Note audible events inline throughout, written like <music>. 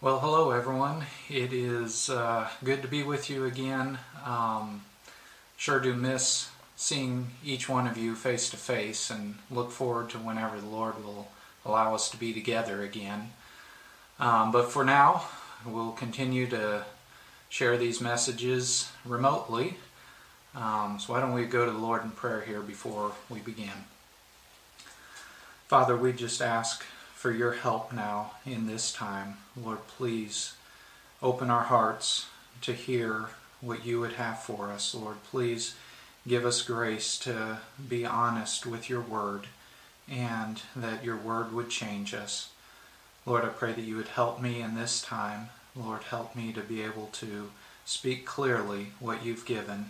Well, hello everyone. It is uh, good to be with you again. Um, sure do miss seeing each one of you face to face and look forward to whenever the Lord will allow us to be together again. Um, but for now, we'll continue to share these messages remotely. Um, so why don't we go to the Lord in prayer here before we begin? Father, we just ask for your help now in this time. Lord, please open our hearts to hear what you would have for us. Lord, please give us grace to be honest with your word and that your word would change us. Lord, I pray that you would help me in this time. Lord, help me to be able to speak clearly what you've given.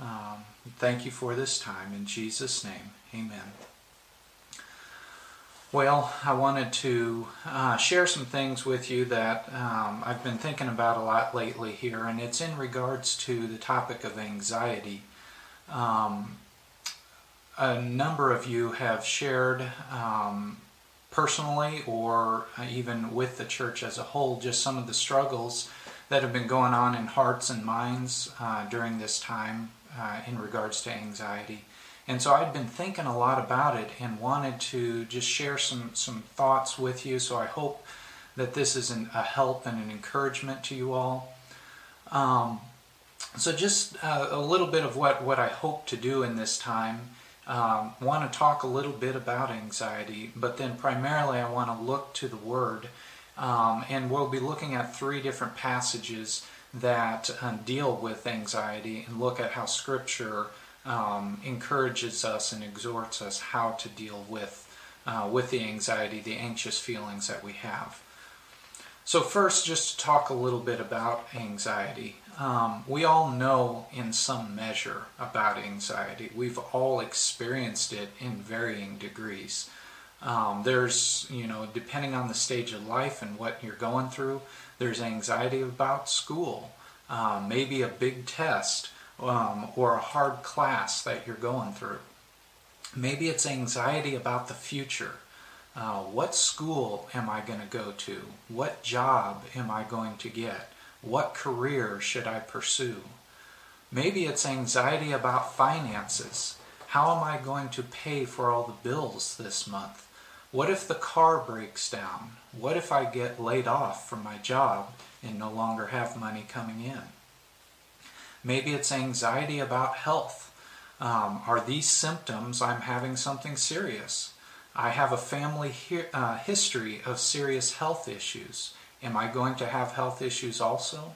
Um, thank you for this time. In Jesus' name, amen. Well, I wanted to uh, share some things with you that um, I've been thinking about a lot lately here, and it's in regards to the topic of anxiety. Um, a number of you have shared um, personally or even with the church as a whole just some of the struggles that have been going on in hearts and minds uh, during this time uh, in regards to anxiety. And so I'd been thinking a lot about it and wanted to just share some, some thoughts with you. So I hope that this is an, a help and an encouragement to you all. Um, so just uh, a little bit of what, what I hope to do in this time. Um, want to talk a little bit about anxiety, but then primarily I want to look to the Word. Um, and we'll be looking at three different passages that uh, deal with anxiety and look at how Scripture um, encourages us and exhorts us how to deal with uh, with the anxiety, the anxious feelings that we have. So first, just to talk a little bit about anxiety. Um, we all know in some measure about anxiety. We've all experienced it in varying degrees. Um, there's, you know, depending on the stage of life and what you're going through, there's anxiety about school, um, maybe a big test, um, or a hard class that you're going through. Maybe it's anxiety about the future. Uh, what school am I going to go to? What job am I going to get? What career should I pursue? Maybe it's anxiety about finances. How am I going to pay for all the bills this month? What if the car breaks down? What if I get laid off from my job and no longer have money coming in? Maybe it's anxiety about health. Um, are these symptoms I'm having something serious? I have a family uh, history of serious health issues. Am I going to have health issues also?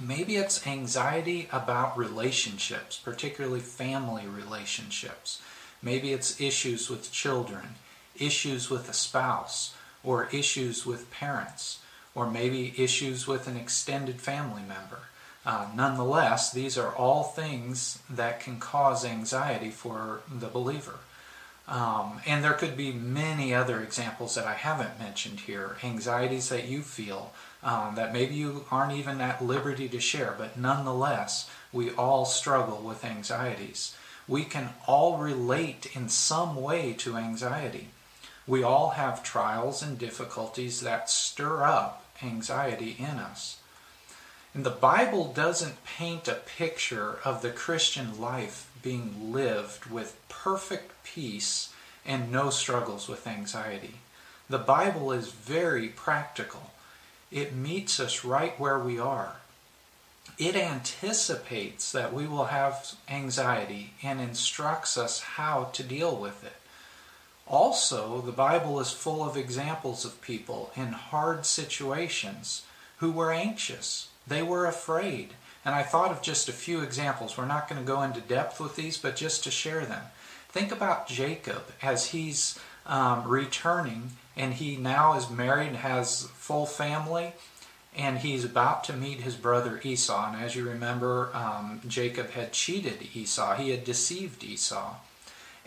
Maybe it's anxiety about relationships, particularly family relationships. Maybe it's issues with children, issues with a spouse, or issues with parents, or maybe issues with an extended family member. Uh, nonetheless, these are all things that can cause anxiety for the believer. Um, and there could be many other examples that I haven't mentioned here, anxieties that you feel um, that maybe you aren't even at liberty to share, but nonetheless, we all struggle with anxieties. We can all relate in some way to anxiety. We all have trials and difficulties that stir up anxiety in us. And the Bible doesn't paint a picture of the Christian life being lived with perfect peace and no struggles with anxiety. The Bible is very practical. It meets us right where we are. It anticipates that we will have anxiety and instructs us how to deal with it. Also, the Bible is full of examples of people in hard situations who were anxious they were afraid. And I thought of just a few examples. We're not going to go into depth with these, but just to share them. Think about Jacob as he's um, returning and he now is married, has full family, and he's about to meet his brother Esau. And as you remember, um, Jacob had cheated Esau, he had deceived Esau.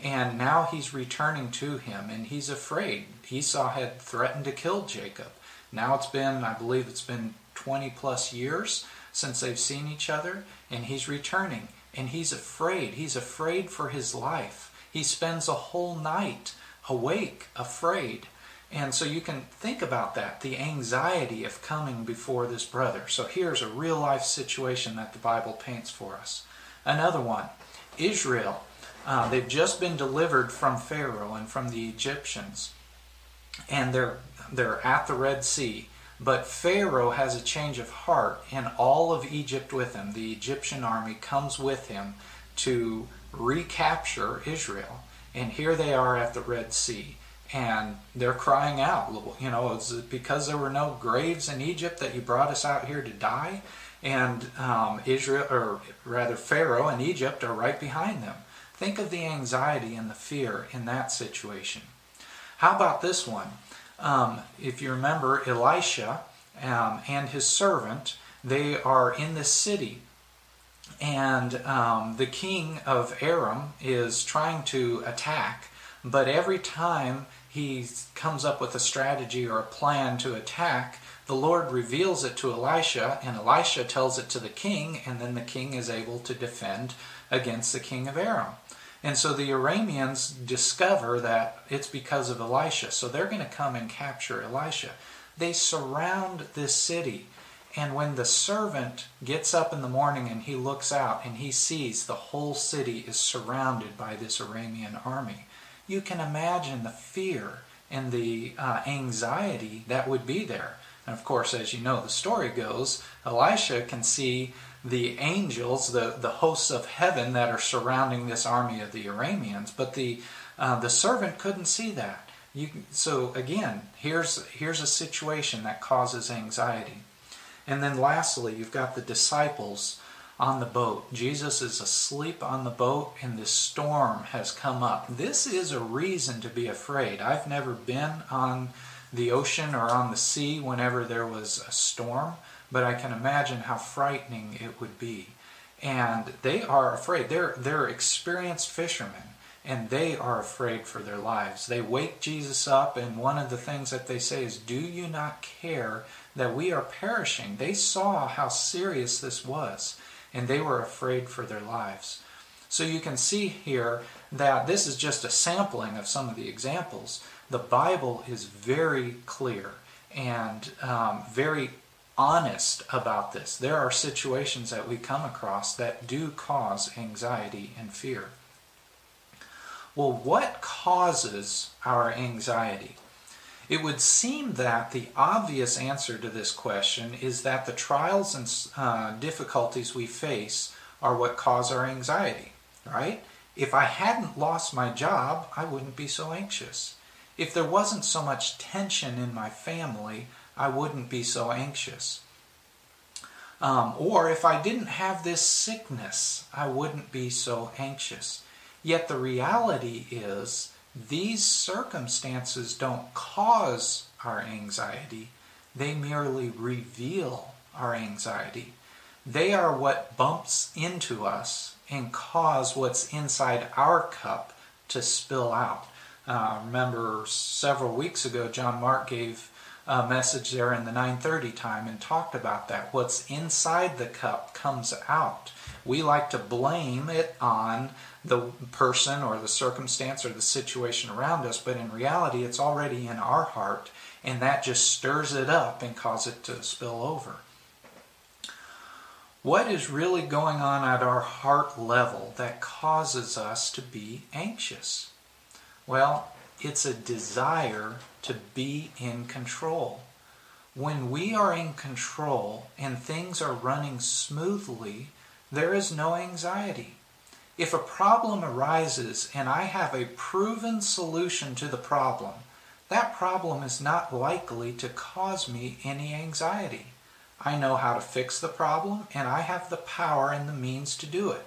And now he's returning to him and he's afraid. Esau had threatened to kill Jacob. Now it's been, I believe it's been 20 plus years since they've seen each other, and he's returning. And he's afraid. He's afraid for his life. He spends a whole night awake, afraid. And so you can think about that the anxiety of coming before this brother. So here's a real life situation that the Bible paints for us. Another one Israel. Uh, they've just been delivered from Pharaoh and from the Egyptians, and they're they're at the Red Sea. But Pharaoh has a change of heart, and all of Egypt with him. The Egyptian army comes with him to recapture Israel. And here they are at the Red Sea and they're crying out, you know, because there were no graves in Egypt that you brought us out here to die? And um, Israel, or rather Pharaoh and Egypt are right behind them. Think of the anxiety and the fear in that situation. How about this one? Um, if you remember, Elisha um, and his servant, they are in this city. And um, the king of Aram is trying to attack, but every time he comes up with a strategy or a plan to attack, the Lord reveals it to Elisha, and Elisha tells it to the king, and then the king is able to defend against the king of Aram. And so the Arameans discover that it's because of Elisha. So they're going to come and capture Elisha. They surround this city. And when the servant gets up in the morning and he looks out and he sees the whole city is surrounded by this Aramean army, you can imagine the fear and the uh, anxiety that would be there. And of course, as you know, the story goes, Elisha can see the angels, the, the hosts of heaven that are surrounding this army of the Arameans, but the, uh, the servant couldn't see that. You, so again, here's, here's a situation that causes anxiety. And then lastly, you've got the disciples on the boat. Jesus is asleep on the boat, and this storm has come up. This is a reason to be afraid. I've never been on the ocean or on the sea whenever there was a storm, but I can imagine how frightening it would be. And they are afraid. They're, they're experienced fishermen, and they are afraid for their lives. They wake Jesus up, and one of the things that they say is, Do you not care that we are perishing? They saw how serious this was and they were afraid for their lives. So you can see here that this is just a sampling of some of the examples. The Bible is very clear and um, very honest about this. There are situations that we come across that do cause anxiety and fear. Well, what causes our anxiety? It would seem that the obvious answer to this question is that the trials and uh, difficulties we face are what cause our anxiety, right? If I hadn't lost my job, I wouldn't be so anxious. If there wasn't so much tension in my family, I wouldn't be so anxious. Um, or if I didn't have this sickness, I wouldn't be so anxious. Yet the reality is these circumstances don't cause our anxiety, they merely reveal our anxiety. They are what bumps into us and cause what's inside our cup to spill out. Uh, remember several weeks ago, John Mark gave a message there in the 9:30 time and talked about that. What's inside the cup comes out. We like to blame it on the person or the circumstance or the situation around us, but in reality, it's already in our heart, and that just stirs it up and causes it to spill over. What is really going on at our heart level that causes us to be anxious? Well, it's a desire to be in control. When we are in control and things are running smoothly, there is no anxiety. If a problem arises and I have a proven solution to the problem, that problem is not likely to cause me any anxiety. I know how to fix the problem and I have the power and the means to do it.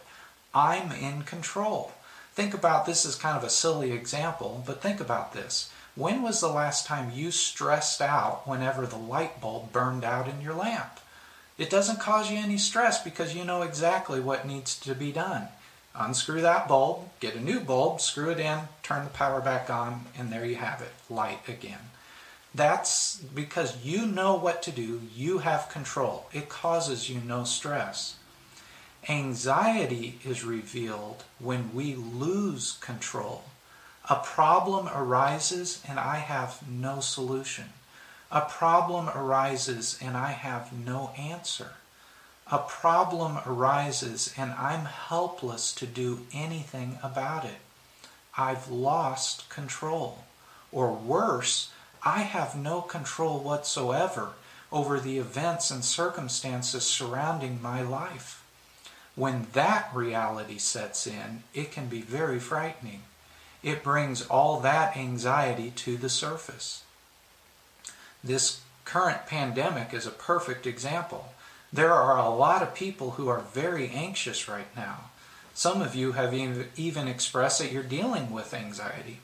I'm in control. Think about this as kind of a silly example, but think about this. When was the last time you stressed out whenever the light bulb burned out in your lamp? It doesn't cause you any stress because you know exactly what needs to be done unscrew that bulb, get a new bulb, screw it in, turn the power back on, and there you have it, light again. That's because you know what to do, you have control. It causes you no stress. Anxiety is revealed when we lose control. A problem arises and I have no solution. A problem arises and I have no answer. A problem arises and I'm helpless to do anything about it. I've lost control. Or worse, I have no control whatsoever over the events and circumstances surrounding my life. When that reality sets in, it can be very frightening. It brings all that anxiety to the surface. This current pandemic is a perfect example. There are a lot of people who are very anxious right now. Some of you have even expressed that you're dealing with anxiety.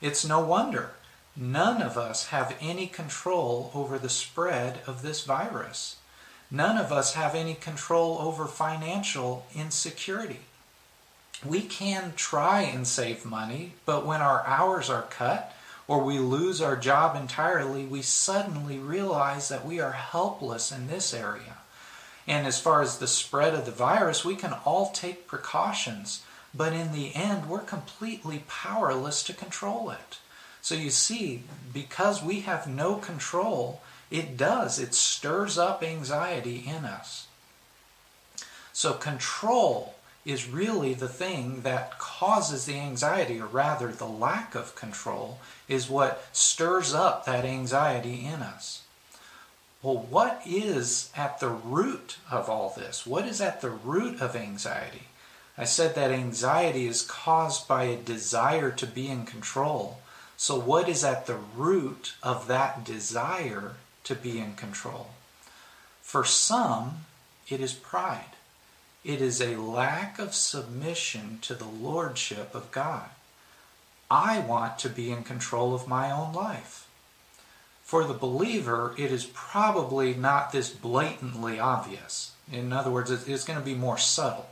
It's no wonder. None of us have any control over the spread of this virus. None of us have any control over financial insecurity. We can try and save money, but when our hours are cut or we lose our job entirely, we suddenly realize that we are helpless in this area. And as far as the spread of the virus, we can all take precautions, but in the end, we're completely powerless to control it. So you see, because we have no control, it does. It stirs up anxiety in us. So control is really the thing that causes the anxiety, or rather, the lack of control is what stirs up that anxiety in us. Well, what is at the root of all this? What is at the root of anxiety? I said that anxiety is caused by a desire to be in control. So, what is at the root of that desire to be in control? For some, it is pride. It is a lack of submission to the lordship of God. I want to be in control of my own life. For the believer, it is probably not this blatantly obvious. In other words, it's going to be more subtle.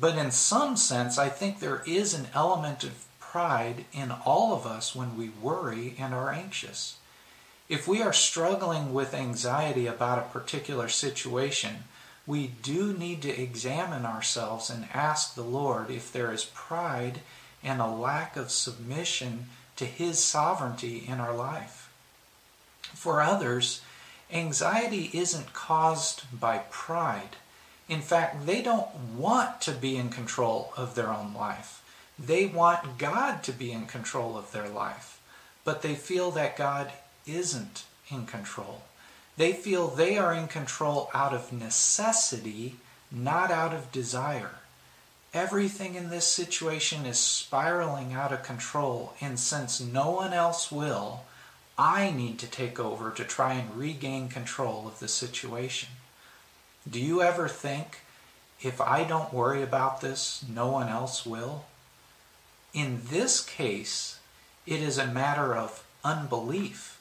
But in some sense, I think there is an element of pride in all of us when we worry and are anxious. If we are struggling with anxiety about a particular situation, we do need to examine ourselves and ask the Lord if there is pride and a lack of submission to His sovereignty in our life. For others, anxiety isn't caused by pride. In fact, they don't want to be in control of their own life. They want God to be in control of their life, but they feel that God isn't in control. They feel they are in control out of necessity, not out of desire. Everything in this situation is spiraling out of control, and since no one else will, I need to take over to try and regain control of the situation. Do you ever think, if I don't worry about this, no one else will? In this case, it is a matter of unbelief,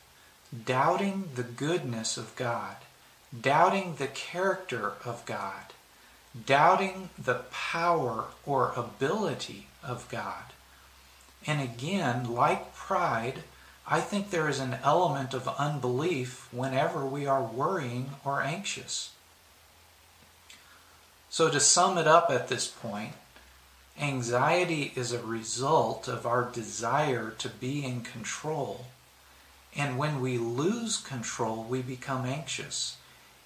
doubting the goodness of God, doubting the character of God, doubting the power or ability of God. And again, like pride, I think there is an element of unbelief whenever we are worrying or anxious. So, to sum it up at this point, Anxiety is a result of our desire to be in control. And when we lose control, we become anxious.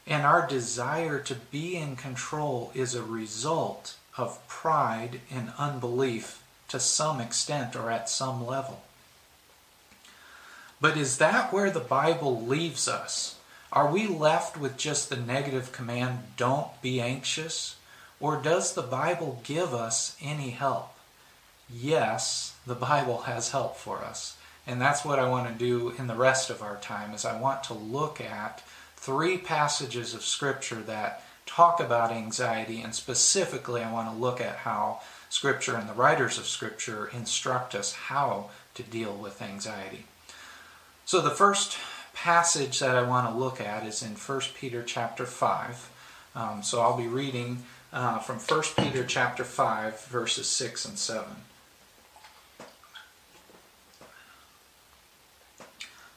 And our desire to be in control is a result of pride and unbelief to some extent or at some level. But is that where the Bible leaves us? Are we left with just the negative command, don't be anxious? Or does the Bible give us any help? Yes, the Bible has help for us. And that's what I want to do in the rest of our time is I want to look at three passages of scripture that talk about anxiety and specifically I want to look at how scripture and the writers of scripture instruct us how to deal with anxiety. So the first passage that I want to look at is in 1 Peter chapter 5. Um, so I'll be reading uh, from 1 Peter chapter 5, verses 6 and 7.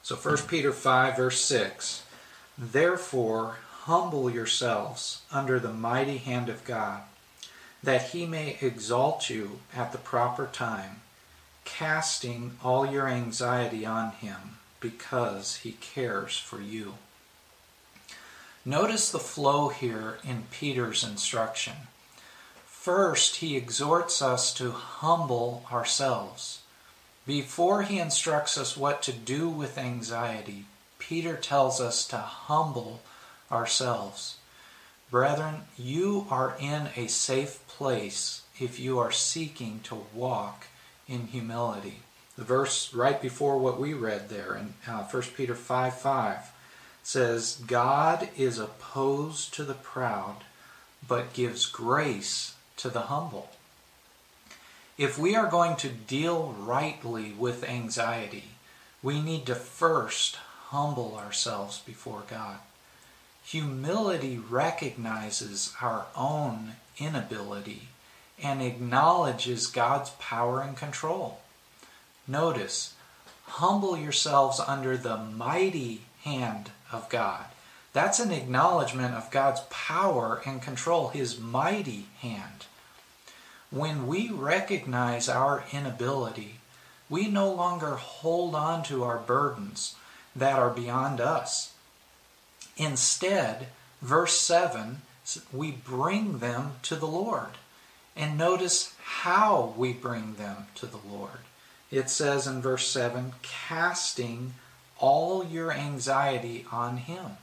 So 1 Peter 5, verse 6 Therefore, humble yourselves under the mighty hand of God, that he may exalt you at the proper time, casting all your anxiety on Him because He cares for you. Notice the flow here in Peter's instruction. First, he exhorts us to humble ourselves. Before he instructs us what to do with anxiety, Peter tells us to humble ourselves. Brethren, you are in a safe place if you are seeking to walk in humility. The verse right before what we read there in uh, 1 Peter 5 5 says, God is opposed to the proud, but gives grace to the humble. If we are going to deal rightly with anxiety, we need to first humble ourselves before God. Humility recognizes our own inability and acknowledges God's power and control. Notice, humble yourselves under the mighty hand of God. That's an acknowledgement of God's power and control, His mighty hand. When we recognize our inability, we no longer hold on to our burdens that are beyond us. Instead, verse 7, we bring them to the Lord. And notice how we bring them to the Lord. It says in verse 7 casting all your anxiety on Him.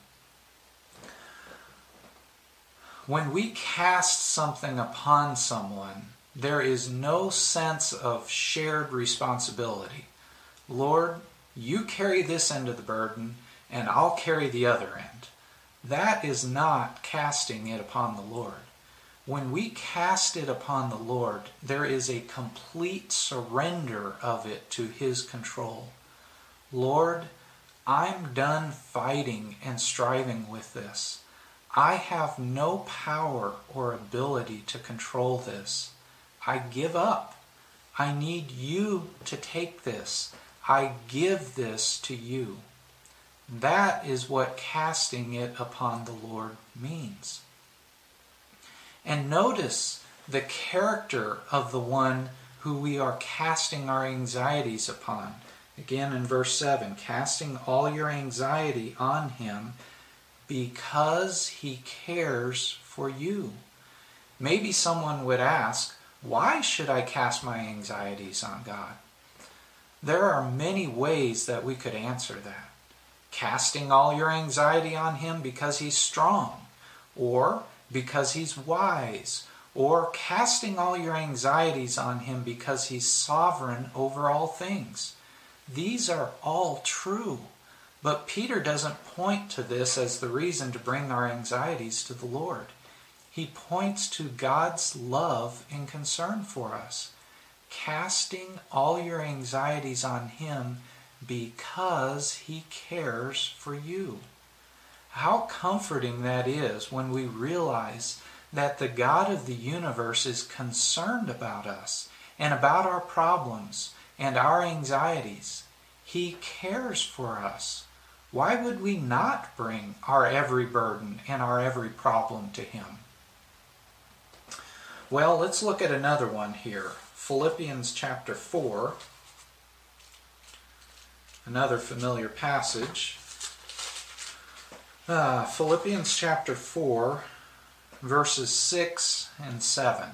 When we cast something upon someone, there is no sense of shared responsibility. Lord, you carry this end of the burden, and I'll carry the other end. That is not casting it upon the Lord. When we cast it upon the Lord, there is a complete surrender of it to His control. Lord, I'm done fighting and striving with this. I have no power or ability to control this. I give up. I need you to take this. I give this to you. That is what casting it upon the Lord means. And notice the character of the one who we are casting our anxieties upon. Again in verse 7 casting all your anxiety on him because he cares for you. Maybe someone would ask, why should I cast my anxieties on God? There are many ways that we could answer that. Casting all your anxiety on Him because He's strong, or because He's wise, or casting all your anxieties on Him because He's sovereign over all things. These are all true. But Peter doesn't point to this as the reason to bring our anxieties to the Lord he points to God's love and concern for us, casting all your anxieties on Him because He cares for you. How comforting that is when we realize that the God of the universe is concerned about us and about our problems and our anxieties. He cares for us. Why would we not bring our every burden and our every problem to Him? Well, let's look at another one here. Philippians chapter 4. Another familiar passage. Uh, Philippians chapter 4, verses 6 and 7.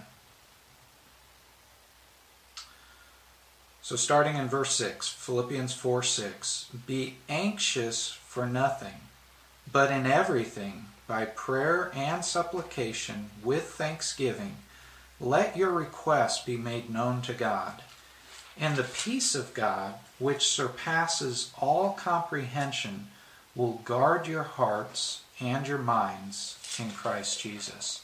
So, starting in verse 6, Philippians 4 6. Be anxious for nothing, but in everything, by prayer and supplication, with thanksgiving, let your requests be made known to God. And the peace of God, which surpasses all comprehension, will guard your hearts and your minds in Christ Jesus.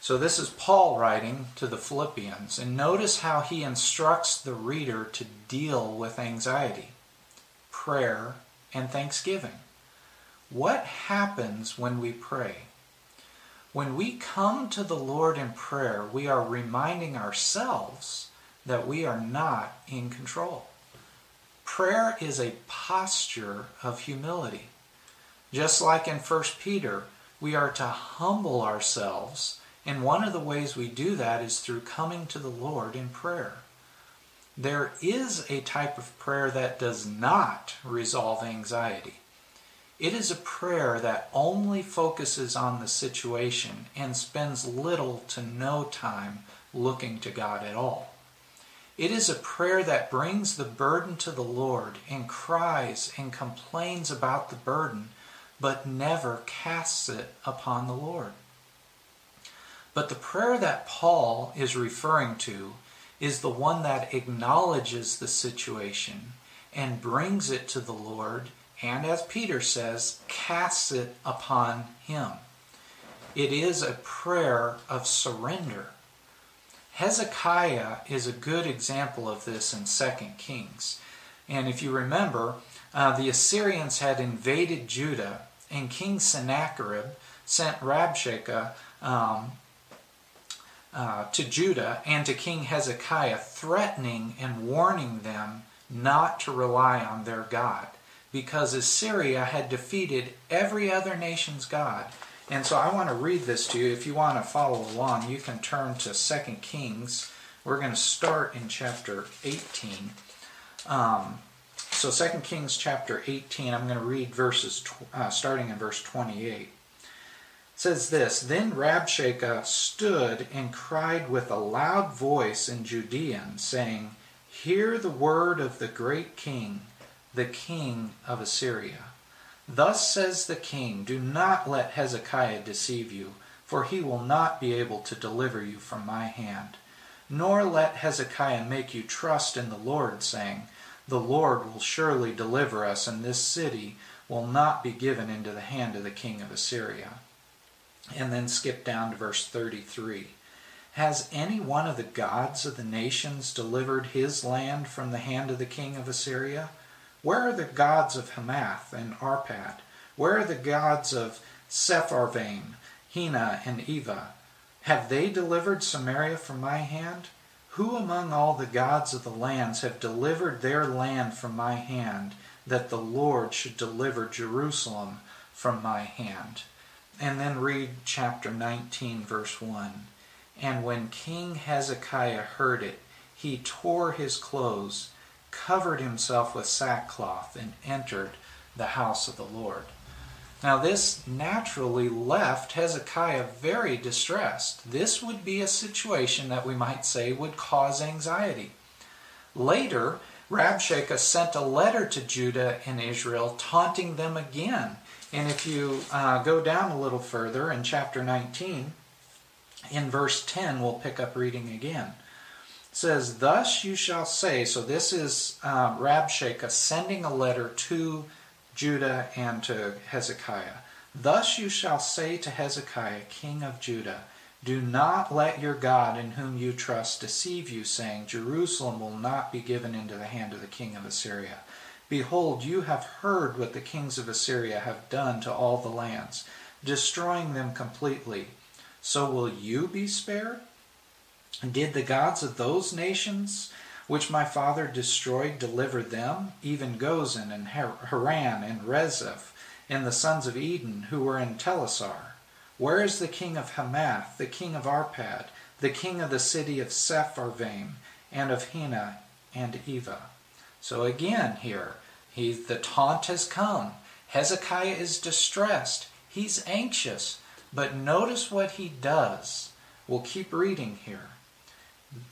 So, this is Paul writing to the Philippians, and notice how he instructs the reader to deal with anxiety, prayer, and thanksgiving. What happens when we pray? When we come to the Lord in prayer, we are reminding ourselves that we are not in control. Prayer is a posture of humility. Just like in 1 Peter, we are to humble ourselves And one of the ways we do that is through coming to the Lord in prayer. There is a type of prayer that does not resolve anxiety. It is a prayer that only focuses on the situation and spends little to no time looking to God at all. It is a prayer that brings the burden to the Lord and cries and complains about the burden, but never casts it upon the Lord. But the prayer that Paul is referring to is the one that acknowledges the situation and brings it to the Lord and as Peter says, casts it upon him. It is a prayer of surrender. Hezekiah is a good example of this in 2 Kings. And if you remember, uh, the Assyrians had invaded Judah, and King Sennacherib sent Rabshakeh um, uh, to Judah and to King Hezekiah, threatening and warning them not to rely on their God because Assyria had defeated every other nation's God. And so I want to read this to you. If you want to follow along, you can turn to 2 Kings. We're going to start in chapter 18. Um, so 2 Kings chapter 18, I'm going to read verses uh, starting in verse 28. It says this Then Rabshakeh stood and cried with a loud voice in Judean, saying, Hear the word of the great king the king of Assyria. Thus says the king, Do not let Hezekiah deceive you, for he will not be able to deliver you from my hand. Nor let Hezekiah make you trust in the Lord, saying, The Lord will surely deliver us, and this city will not be given into the hand of the king of Assyria. And then skip down to verse 33. Has any one of the gods of the nations delivered his land from the hand of the king of Assyria? Where are the gods of Hamath and Arpad? Where are the gods of Sepharvaim, Hena, and Ivvah? Have they delivered Samaria from my hand? Who among all the gods of the lands have delivered their land from my hand, that the Lord should deliver Jerusalem from my hand? And then read chapter 19, verse 1. And when King Hezekiah heard it, he tore his clothes covered himself with sackcloth and entered the house of the Lord. Now, this naturally left Hezekiah very distressed. This would be a situation that we might say would cause anxiety. Later, Rabshakeh sent a letter to Judah and Israel, taunting them again. And if you uh, go down a little further in chapter 19, in verse 10, we'll pick up reading again says, Thus you shall say, so this is uh, Rabshakeh sending a letter to Judah and to Hezekiah. Thus you shall say to Hezekiah, king of Judah, Do not let your God in whom you trust deceive you, saying, Jerusalem will not be given into the hand of the king of Assyria. Behold, you have heard what the kings of Assyria have done to all the lands, destroying them completely. So will you be spared? Did the gods of those nations which my father destroyed deliver them, even Gozan and Haran and Rezeph and the sons of Eden who were in Telassar? Where is the king of Hamath, the king of Arpad, the king of the city of Sepharvaim, and of Hena and Ivvah? So again here, he, the taunt has come. Hezekiah is distressed. He's anxious. But notice what he does. We'll keep reading here.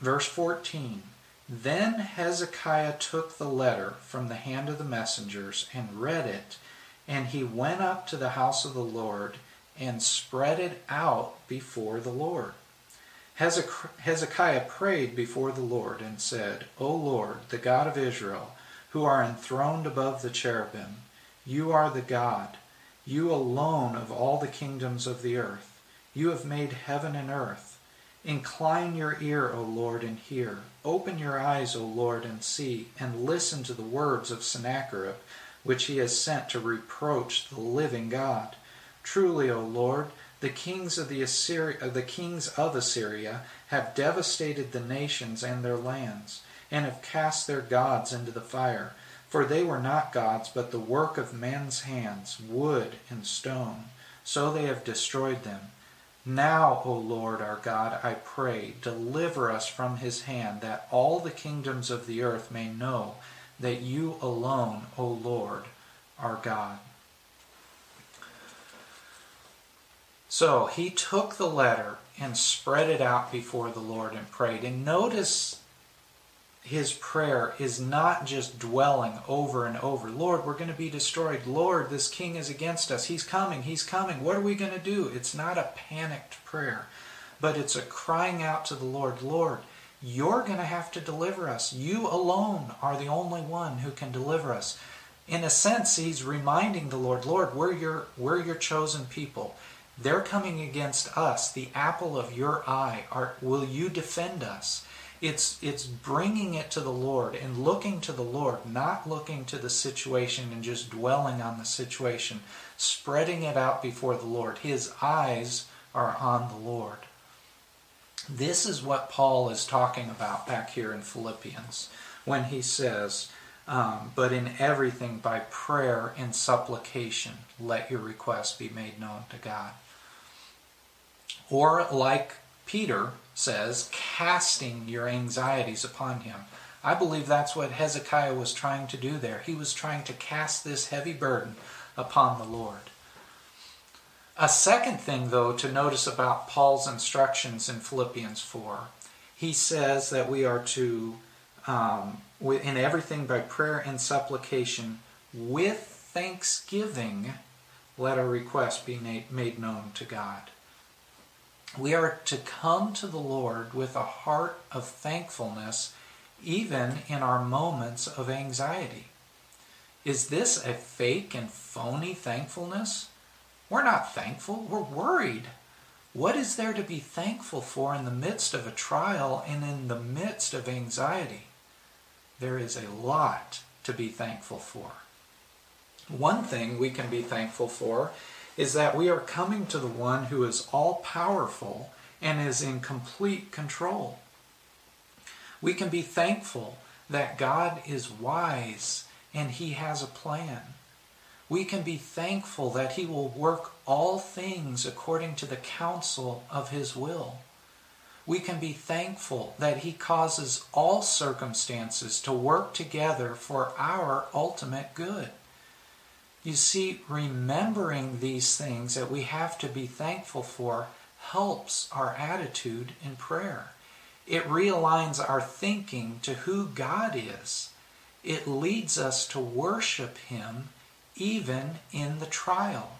Verse 14 Then Hezekiah took the letter from the hand of the messengers and read it, and he went up to the house of the Lord and spread it out before the Lord. Hezekiah prayed before the Lord and said, O Lord, the God of Israel, who are enthroned above the cherubim, you are the God, you alone of all the kingdoms of the earth. You have made heaven and earth. Incline your ear, O Lord, and hear. Open your eyes, O Lord, and see, and listen to the words of Sennacherib, which he has sent to reproach the living God. Truly, O Lord, the kings of the Assyria, the kings of Assyria have devastated the nations and their lands, and have cast their gods into the fire. For they were not gods, but the work of men's hands, wood and stone. So they have destroyed them. Now, O Lord our God, I pray, deliver us from his hand, that all the kingdoms of the earth may know that you alone, O Lord, are God. So he took the letter and spread it out before the Lord and prayed. And notice his prayer is not just dwelling over and over Lord, we're going to be destroyed. Lord, this king is against us. He's coming. He's coming. What are we going to do? It's not a panicked prayer, but it's a crying out to the Lord Lord, you're going to have to deliver us. You alone are the only one who can deliver us. In a sense, he's reminding the Lord, Lord, we're your, we're your chosen people. They're coming against us, the apple of your eye. Are, will you defend us? It's, it's bringing it to the Lord and looking to the Lord, not looking to the situation and just dwelling on the situation, spreading it out before the Lord. His eyes are on the Lord. This is what Paul is talking about back here in Philippians when he says, um, But in everything by prayer and supplication, let your requests be made known to God. Or, like Peter says, casting your anxieties upon him. I believe that's what Hezekiah was trying to do there. He was trying to cast this heavy burden upon the Lord. A second thing, though, to notice about Paul's instructions in Philippians 4, he says that we are to, um, in everything by prayer and supplication, with thanksgiving, let our requests be made known to God. We are to come to the Lord with a heart of thankfulness, even in our moments of anxiety. Is this a fake and phony thankfulness? We're not thankful, we're worried. What is there to be thankful for in the midst of a trial and in the midst of anxiety? There is a lot to be thankful for. One thing we can be thankful for is that we are coming to the one who is all powerful and is in complete control. We can be thankful that God is wise and he has a plan we can be thankful that He will work all things according to the counsel of His will. We can be thankful that He causes all circumstances to work together for our ultimate good. You see, remembering these things that we have to be thankful for helps our attitude in prayer. It realigns our thinking to who God is. It leads us to worship Him even in the trial.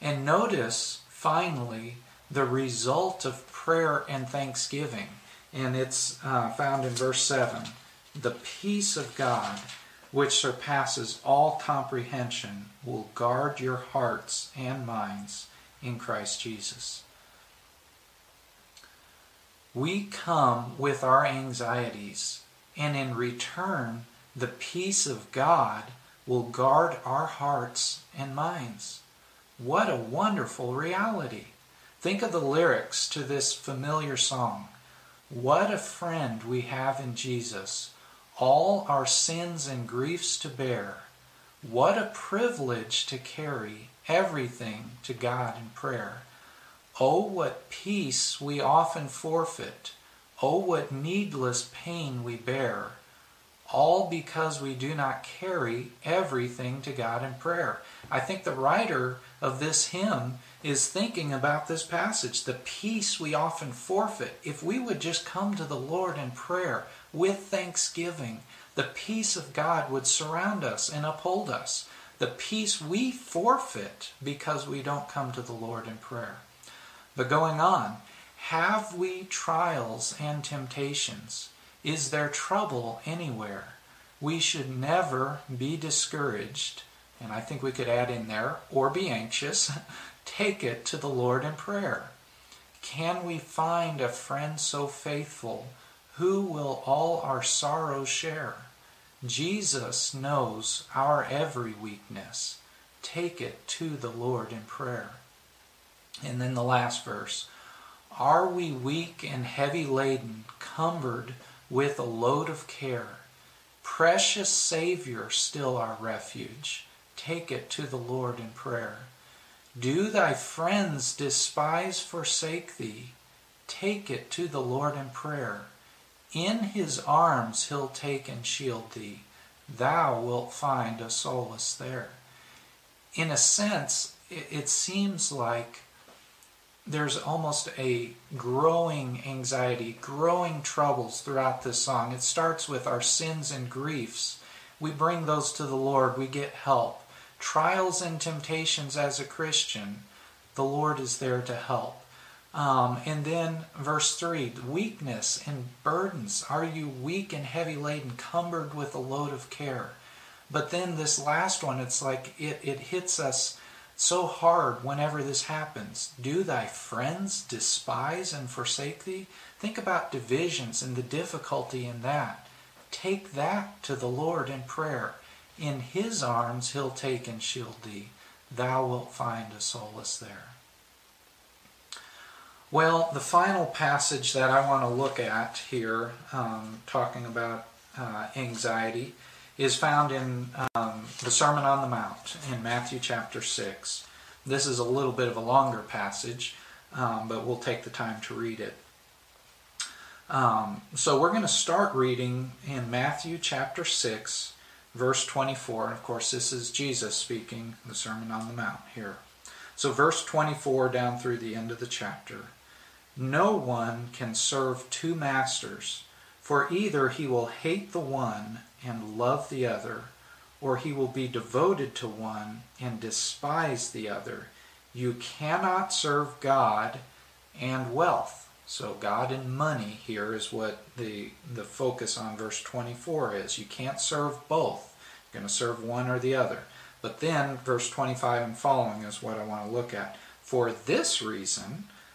And notice, finally, the result of prayer and thanksgiving. And it's uh, found in verse 7. The peace of God, which surpasses all comprehension, will guard your hearts and minds in Christ Jesus. We come with our anxieties, and in return, the peace of God will guard our hearts and minds. What a wonderful reality! Think of the lyrics to this familiar song. What a friend we have in Jesus, all our sins and griefs to bear. What a privilege to carry everything to God in prayer. Oh, what peace we often forfeit. Oh, what needless pain we bear all because we do not carry everything to God in prayer. I think the writer of this hymn is thinking about this passage, the peace we often forfeit. If we would just come to the Lord in prayer with thanksgiving, the peace of God would surround us and uphold us. The peace we forfeit because we don't come to the Lord in prayer. But going on, have we trials and temptations? Is there trouble anywhere? We should never be discouraged, and I think we could add in there, or be anxious. <laughs> Take it to the Lord in prayer. Can we find a friend so faithful who will all our sorrows share? Jesus knows our every weakness. Take it to the Lord in prayer. And then the last verse Are we weak and heavy laden, cumbered with a load of care. Precious Savior, still our refuge. Take it to the Lord in prayer. Do thy friends despise, forsake thee? Take it to the Lord in prayer. In his arms he'll take and shield thee. Thou wilt find a solace there. In a sense, it, seems like there's almost a growing anxiety, growing troubles throughout this song. It starts with our sins and griefs. We bring those to the Lord, we get help. Trials and temptations as a Christian, the Lord is there to help. Um, and then verse 3 weakness and burdens. Are you weak and heavy laden, cumbered with a load of care? But then this last one, it's like it, it hits us so hard whenever this happens. Do thy friends despise and forsake thee? Think about divisions and the difficulty in that. Take that to the Lord in prayer. In his arms he'll take and shield thee. Thou wilt find a solace there. Well, the final passage that I want to look at here, um, talking about uh, anxiety, is found in um, the Sermon on the Mount in Matthew chapter 6. This is a little bit of a longer passage, um, but we'll take the time to read it. Um, so we're going to start reading in Matthew chapter 6, verse 24. And of course, this is Jesus speaking, the Sermon on the Mount here. So, verse 24 down through the end of the chapter. No one can serve two masters, for either he will hate the one and love the other, or he will be devoted to one and despise the other. You cannot serve God and wealth. So God and money here is what the the focus on verse 24 is. You can't serve both. You're going to serve one or the other. But then verse 25 and following is what I want to look at. For this reason,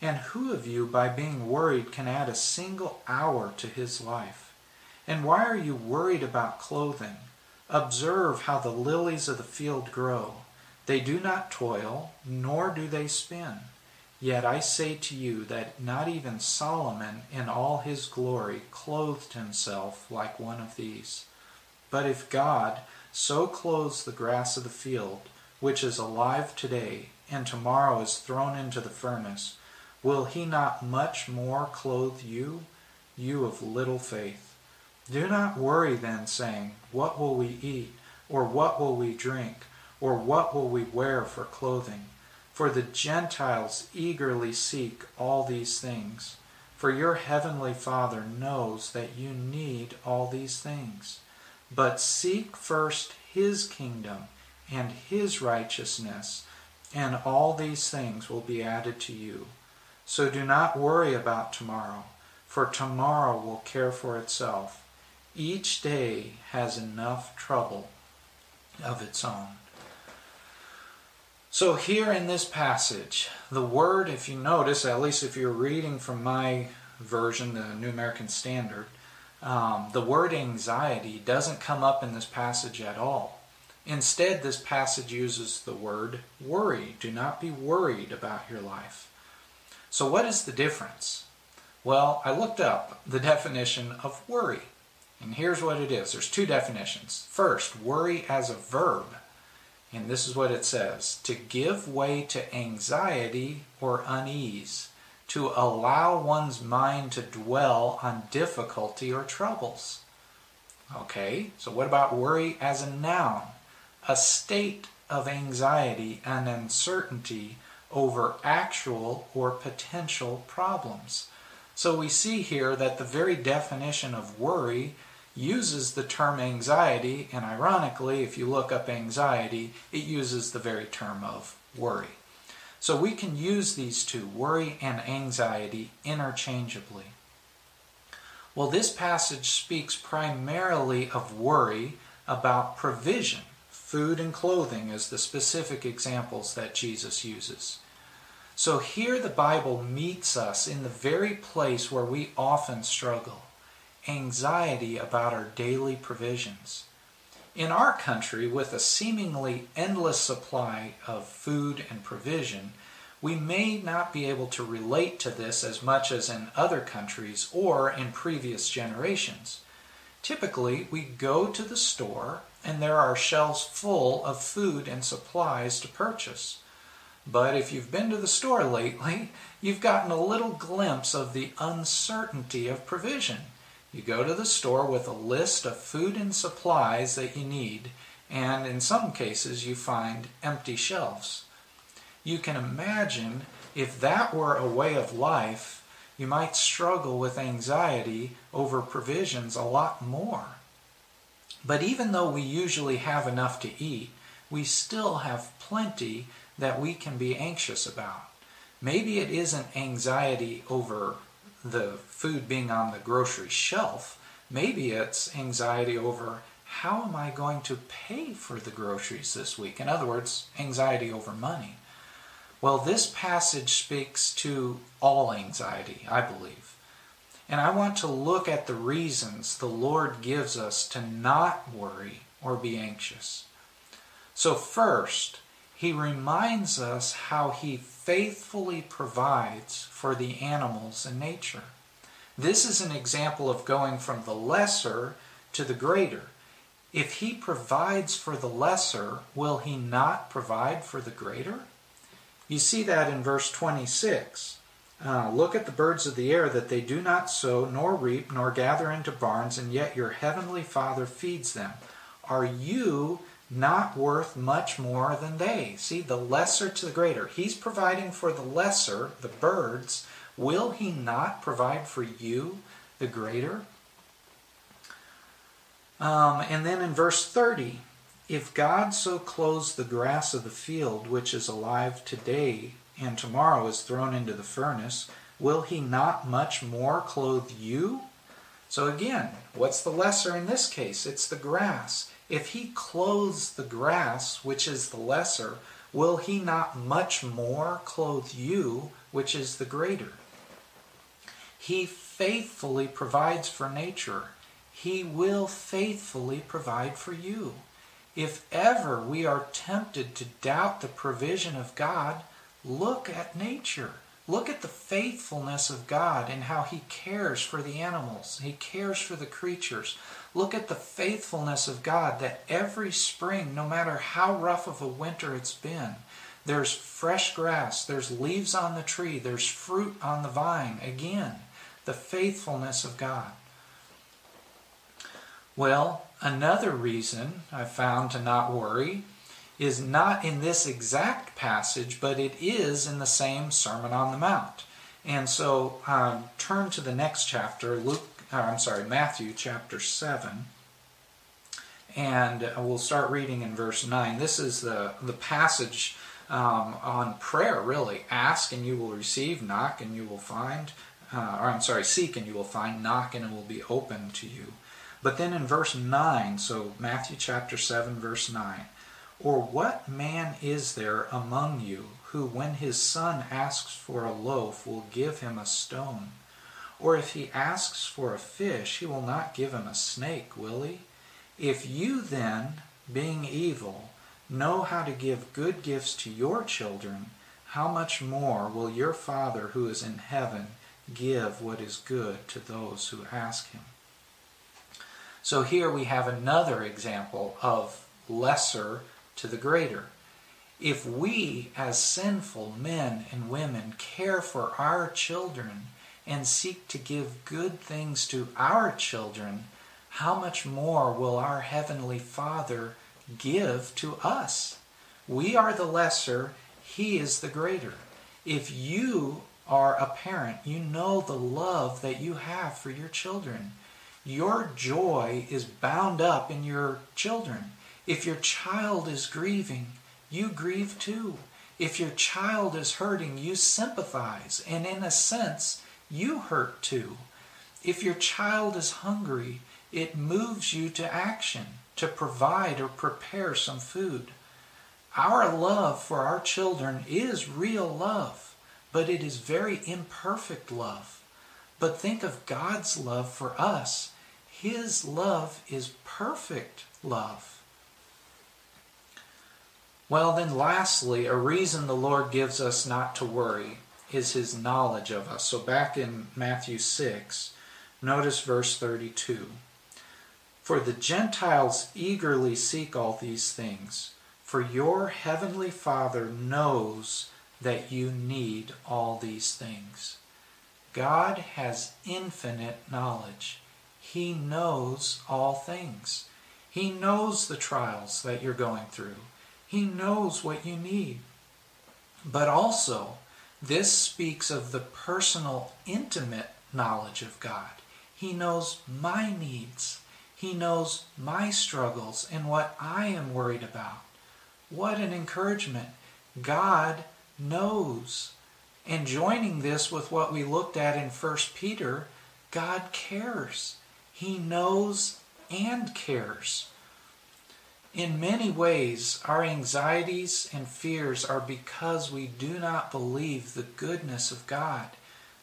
And who of you, by being worried, can add a single hour to his life? And why are you worried about clothing? Observe how the lilies of the field grow. They do not toil, nor do they spin. Yet I say to you that not even Solomon in all his glory clothed himself like one of these. But if God so clothes the grass of the field, which is alive today, and tomorrow is thrown into the furnace, will he not much more clothe you, you of little faith? Do not worry then, saying, What will we eat? Or what will we drink? Or what will we wear for clothing? For the Gentiles eagerly seek all these things. For your heavenly Father knows that you need all these things. But seek first his kingdom and his righteousness, and all these things will be added to you. So do not worry about tomorrow, for tomorrow will care for itself. Each day has enough trouble of its own. So, here in this passage, the word, if you notice, at least if you're reading from my version, the New American Standard, um, the word anxiety doesn't come up in this passage at all. Instead, this passage uses the word worry. Do not be worried about your life. So, what is the difference? Well, I looked up the definition of worry. And here's what it is there's two definitions. First, worry as a verb. And this is what it says to give way to anxiety or unease, to allow one's mind to dwell on difficulty or troubles. Okay, so what about worry as a noun? A state of anxiety and uncertainty over actual or potential problems. So we see here that the very definition of worry uses the term anxiety, and ironically, if you look up anxiety, it uses the very term of worry. So we can use these two, worry and anxiety, interchangeably. Well, this passage speaks primarily of worry about provision. Food and clothing as the specific examples that Jesus uses. So here the Bible meets us in the very place where we often struggle anxiety about our daily provisions. In our country, with a seemingly endless supply of food and provision, we may not be able to relate to this as much as in other countries or in previous generations. Typically, we go to the store and there are shelves full of food and supplies to purchase. But if you've been to the store lately, you've gotten a little glimpse of the uncertainty of provision. You go to the store with a list of food and supplies that you need, and in some cases you find empty shelves. You can imagine if that were a way of life, you might struggle with anxiety over provisions a lot more. But even though we usually have enough to eat, we still have plenty that we can be anxious about. Maybe it isn't anxiety over the food being on the grocery shelf. Maybe it's anxiety over how am I going to pay for the groceries this week? In other words, anxiety over money. Well, this passage speaks to all anxiety, I believe. And I want to look at the reasons the Lord gives us to not worry or be anxious. So, first, he reminds us how he faithfully provides for the animals in nature. This is an example of going from the lesser to the greater. If he provides for the lesser, will he not provide for the greater? You see that in verse 26. Uh, Look at the birds of the air, that they do not sow, nor reap, nor gather into barns, and yet your heavenly Father feeds them. Are you not worth much more than they. See, the lesser to the greater. He's providing for the lesser, the birds. Will he not provide for you, the greater? Um, and then in verse 30, if God so clothes the grass of the field, which is alive today and tomorrow is thrown into the furnace, will he not much more clothe you? So again, what's the lesser in this case? It's the grass. If he clothes the grass, which is the lesser, will he not much more clothe you, which is the greater? He faithfully provides for nature. He will faithfully provide for you. If ever we are tempted to doubt the provision of God, look at nature. Look at the faithfulness of God and how He cares for the animals. He cares for the creatures. Look at the faithfulness of God that every spring, no matter how rough of a winter it's been, there's fresh grass, there's leaves on the tree, there's fruit on the vine. Again, the faithfulness of God. Well, another reason I found to not worry is not in this exact passage, but it is in the same Sermon on the Mount. And so um, turn to the next chapter, Luke. Uh, I'm sorry, Matthew chapter seven, and we'll start reading in verse nine. This is the the passage um, on prayer. Really, ask and you will receive, knock and you will find. Uh, or I'm sorry, seek and you will find, knock and it will be open to you. But then in verse 9, so Matthew chapter 7, verse 9, or what man is there among you who, when his son asks for a loaf, will give him a stone? Or if he asks for a fish, he will not give him a snake, will he? If you then, being evil, know how to give good gifts to your children, how much more will your Father who is in heaven give what is good to those who ask him? So here we have another example of lesser to the greater. If we, as sinful men and women, care for our children and seek to give good things to our children, how much more will our Heavenly Father give to us? We are the lesser, He is the greater. If you are a parent, you know the love that you have for your children. Your joy is bound up in your children. If your child is grieving, you grieve too. If your child is hurting, you sympathize, and in a sense, you hurt too. If your child is hungry, it moves you to action to provide or prepare some food. Our love for our children is real love. but it is very imperfect love. But think of God's love for us. His love is perfect love. Well, then, lastly, a reason the Lord gives us not to worry is his knowledge of us. So, back in Matthew 6, notice verse 32. For the Gentiles eagerly seek all these things, for your heavenly Father knows that you need all these things. God has infinite knowledge. He knows all things. He knows the trials that you're going through. He knows what you need. But also, this speaks of the personal, intimate knowledge of God. He knows my needs. He knows my struggles and what I am worried about. What an encouragement. God knows. And joining this with what we looked at in 1 Peter, God cares. He knows and cares. In many ways, our anxieties and fears are because we do not believe the goodness of God.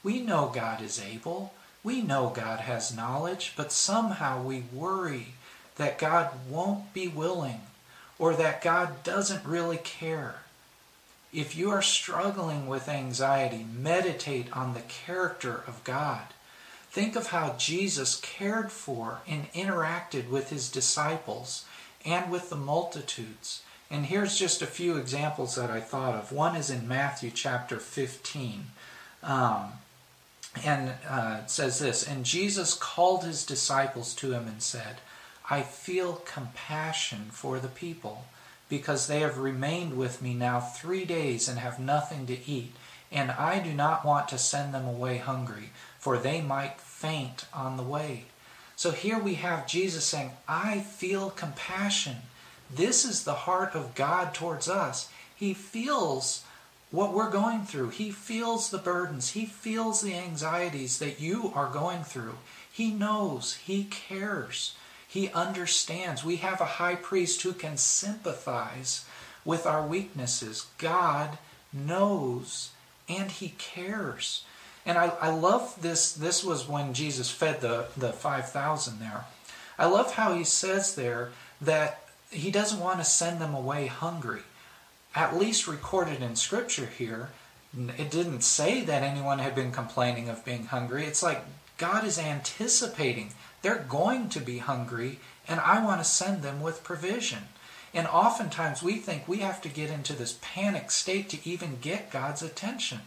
We know God is able, we know God has knowledge, but somehow we worry that God won't be willing or that God doesn't really care. If you are struggling with anxiety, meditate on the character of God. Think of how Jesus cared for and interacted with his disciples and with the multitudes. And here's just a few examples that I thought of. One is in Matthew chapter 15. Um, and uh, says this And Jesus called his disciples to him and said, I feel compassion for the people, because they have remained with me now three days and have nothing to eat. And I do not want to send them away hungry, for they might faint on the way. So here we have Jesus saying, I feel compassion. This is the heart of God towards us. He feels what we're going through. He feels the burdens. He feels the anxieties that you are going through. He knows. He cares. He understands. We have a high priest who can sympathize with our weaknesses. God knows and he cares. And I, I love this. This was when Jesus fed the, the 5,000 there. I love how he says there that he doesn't want to send them away hungry. At least recorded in Scripture here, it didn't say that anyone had been complaining of being hungry. It's like God is anticipating they're going to be hungry, and I want to send them with provision. And oftentimes we think we have to get into this panic state to even get God's attention.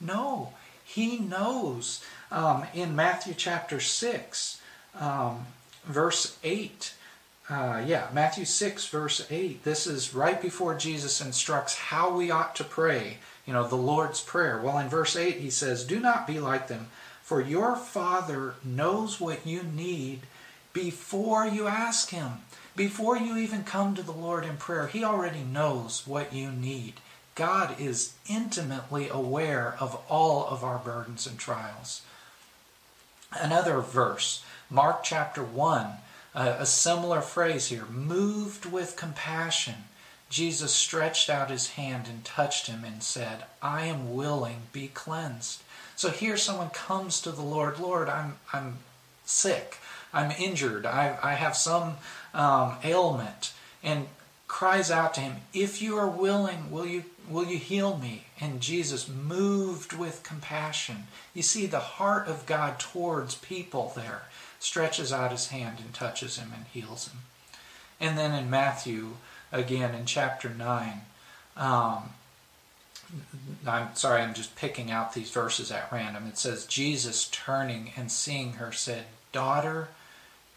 No, he knows. Um, in Matthew chapter 6, um, verse 8, uh, yeah, Matthew 6, verse 8, this is right before Jesus instructs how we ought to pray, you know, the Lord's Prayer. Well, in verse 8, he says, Do not be like them, for your Father knows what you need before you ask Him. Before you even come to the Lord in prayer, He already knows what you need. God is intimately aware of all of our burdens and trials. Another verse, Mark chapter 1, a similar phrase here moved with compassion. Jesus stretched out his hand and touched him and said, I am willing, be cleansed. So here someone comes to the Lord, Lord, I'm, I'm sick, I'm injured, I, I have some um, ailment, and cries out to him, If you are willing, will you Will you heal me? And Jesus moved with compassion. You see, the heart of God towards people there stretches out his hand and touches him and heals him. And then in Matthew, again in chapter 9, um, I'm sorry, I'm just picking out these verses at random. It says, Jesus turning and seeing her said, Daughter,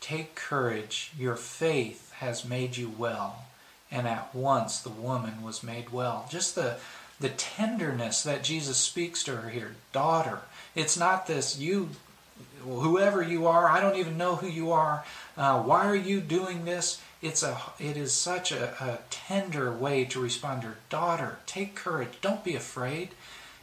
take courage. Your faith has made you well and at once the woman was made well. Just the the tenderness that Jesus speaks to her here, daughter. It's not this you, whoever you are. I don't even know who you are. Uh, why are you doing this? It's a it is such a, a tender way to respond to her, daughter. Take courage. Don't be afraid.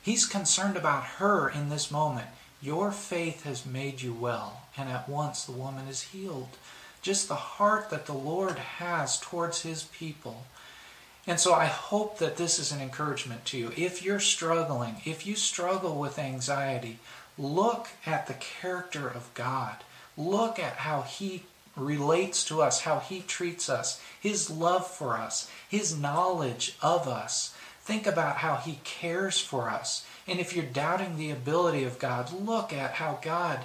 He's concerned about her in this moment. Your faith has made you well, and at once the woman is healed just the heart that the Lord has towards his people. And so I hope that this is an encouragement to you. If you're struggling, if you struggle with anxiety, look at the character of God. Look at how He relates to us, how He treats us, His love for us, His knowledge of us. Think about how He cares for us. And if you're doubting the ability of God, look at how God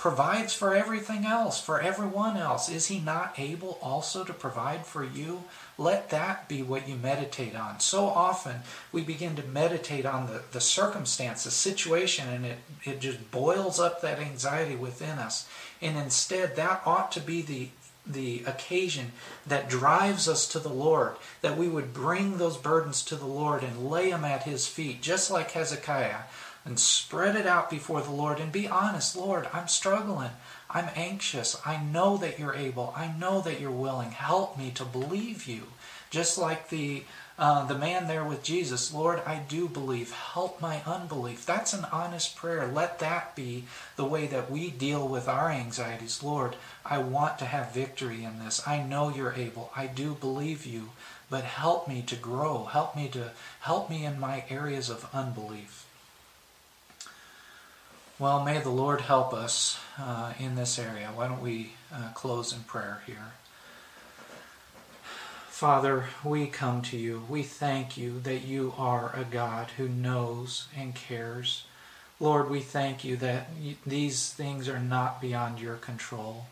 provides for everything else, for everyone else. Is He not able also to provide for you? Let that be what you meditate on. So often we begin to meditate on the, the circumstance, the situation, and it, it just boils up that anxiety within us. And instead, that ought to be the the occasion that drives us to the Lord, that we would bring those burdens to the Lord and lay them at His feet, just like Hezekiah and spread it out before the Lord and be honest. Lord, I'm struggling. I'm anxious. I know that you're able. I know that you're willing. Help me to believe you. Just like the uh, the man there with Jesus, Lord, I do believe. Help my unbelief. That's an honest prayer. Let that be the way that we deal with our anxieties. Lord, I want to have victory in this. I know you're able. I do believe you. But help me to grow. Help me to help me in my areas of unbelief. Well, may the Lord help us uh, in this area. Why don't we uh, close in prayer here? Father, we come to you. We thank you that you are a God who knows and cares. Lord, we thank you that these things are not beyond your control,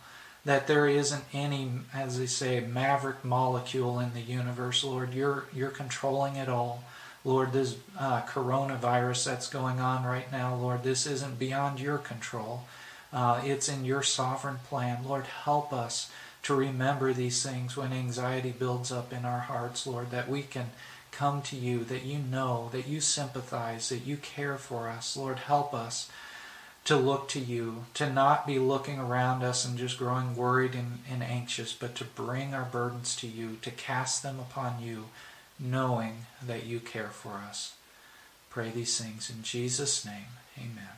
that there isn't any, as they say, maverick molecule in the universe. Lord, you're, you're controlling it all. Lord, this uh, coronavirus that's going on right now, Lord, this isn't beyond your control. Uh, it's in your sovereign plan. Lord, help us to remember these things when anxiety builds up in our hearts, Lord, that we can come to you, that you know, that you sympathize, that you care for us. Lord, help us to look to you, to not be looking around us and just growing worried and, and anxious, but to bring our burdens to you, to cast them upon you knowing that you care for us. Pray these things in Jesus' name. Amen.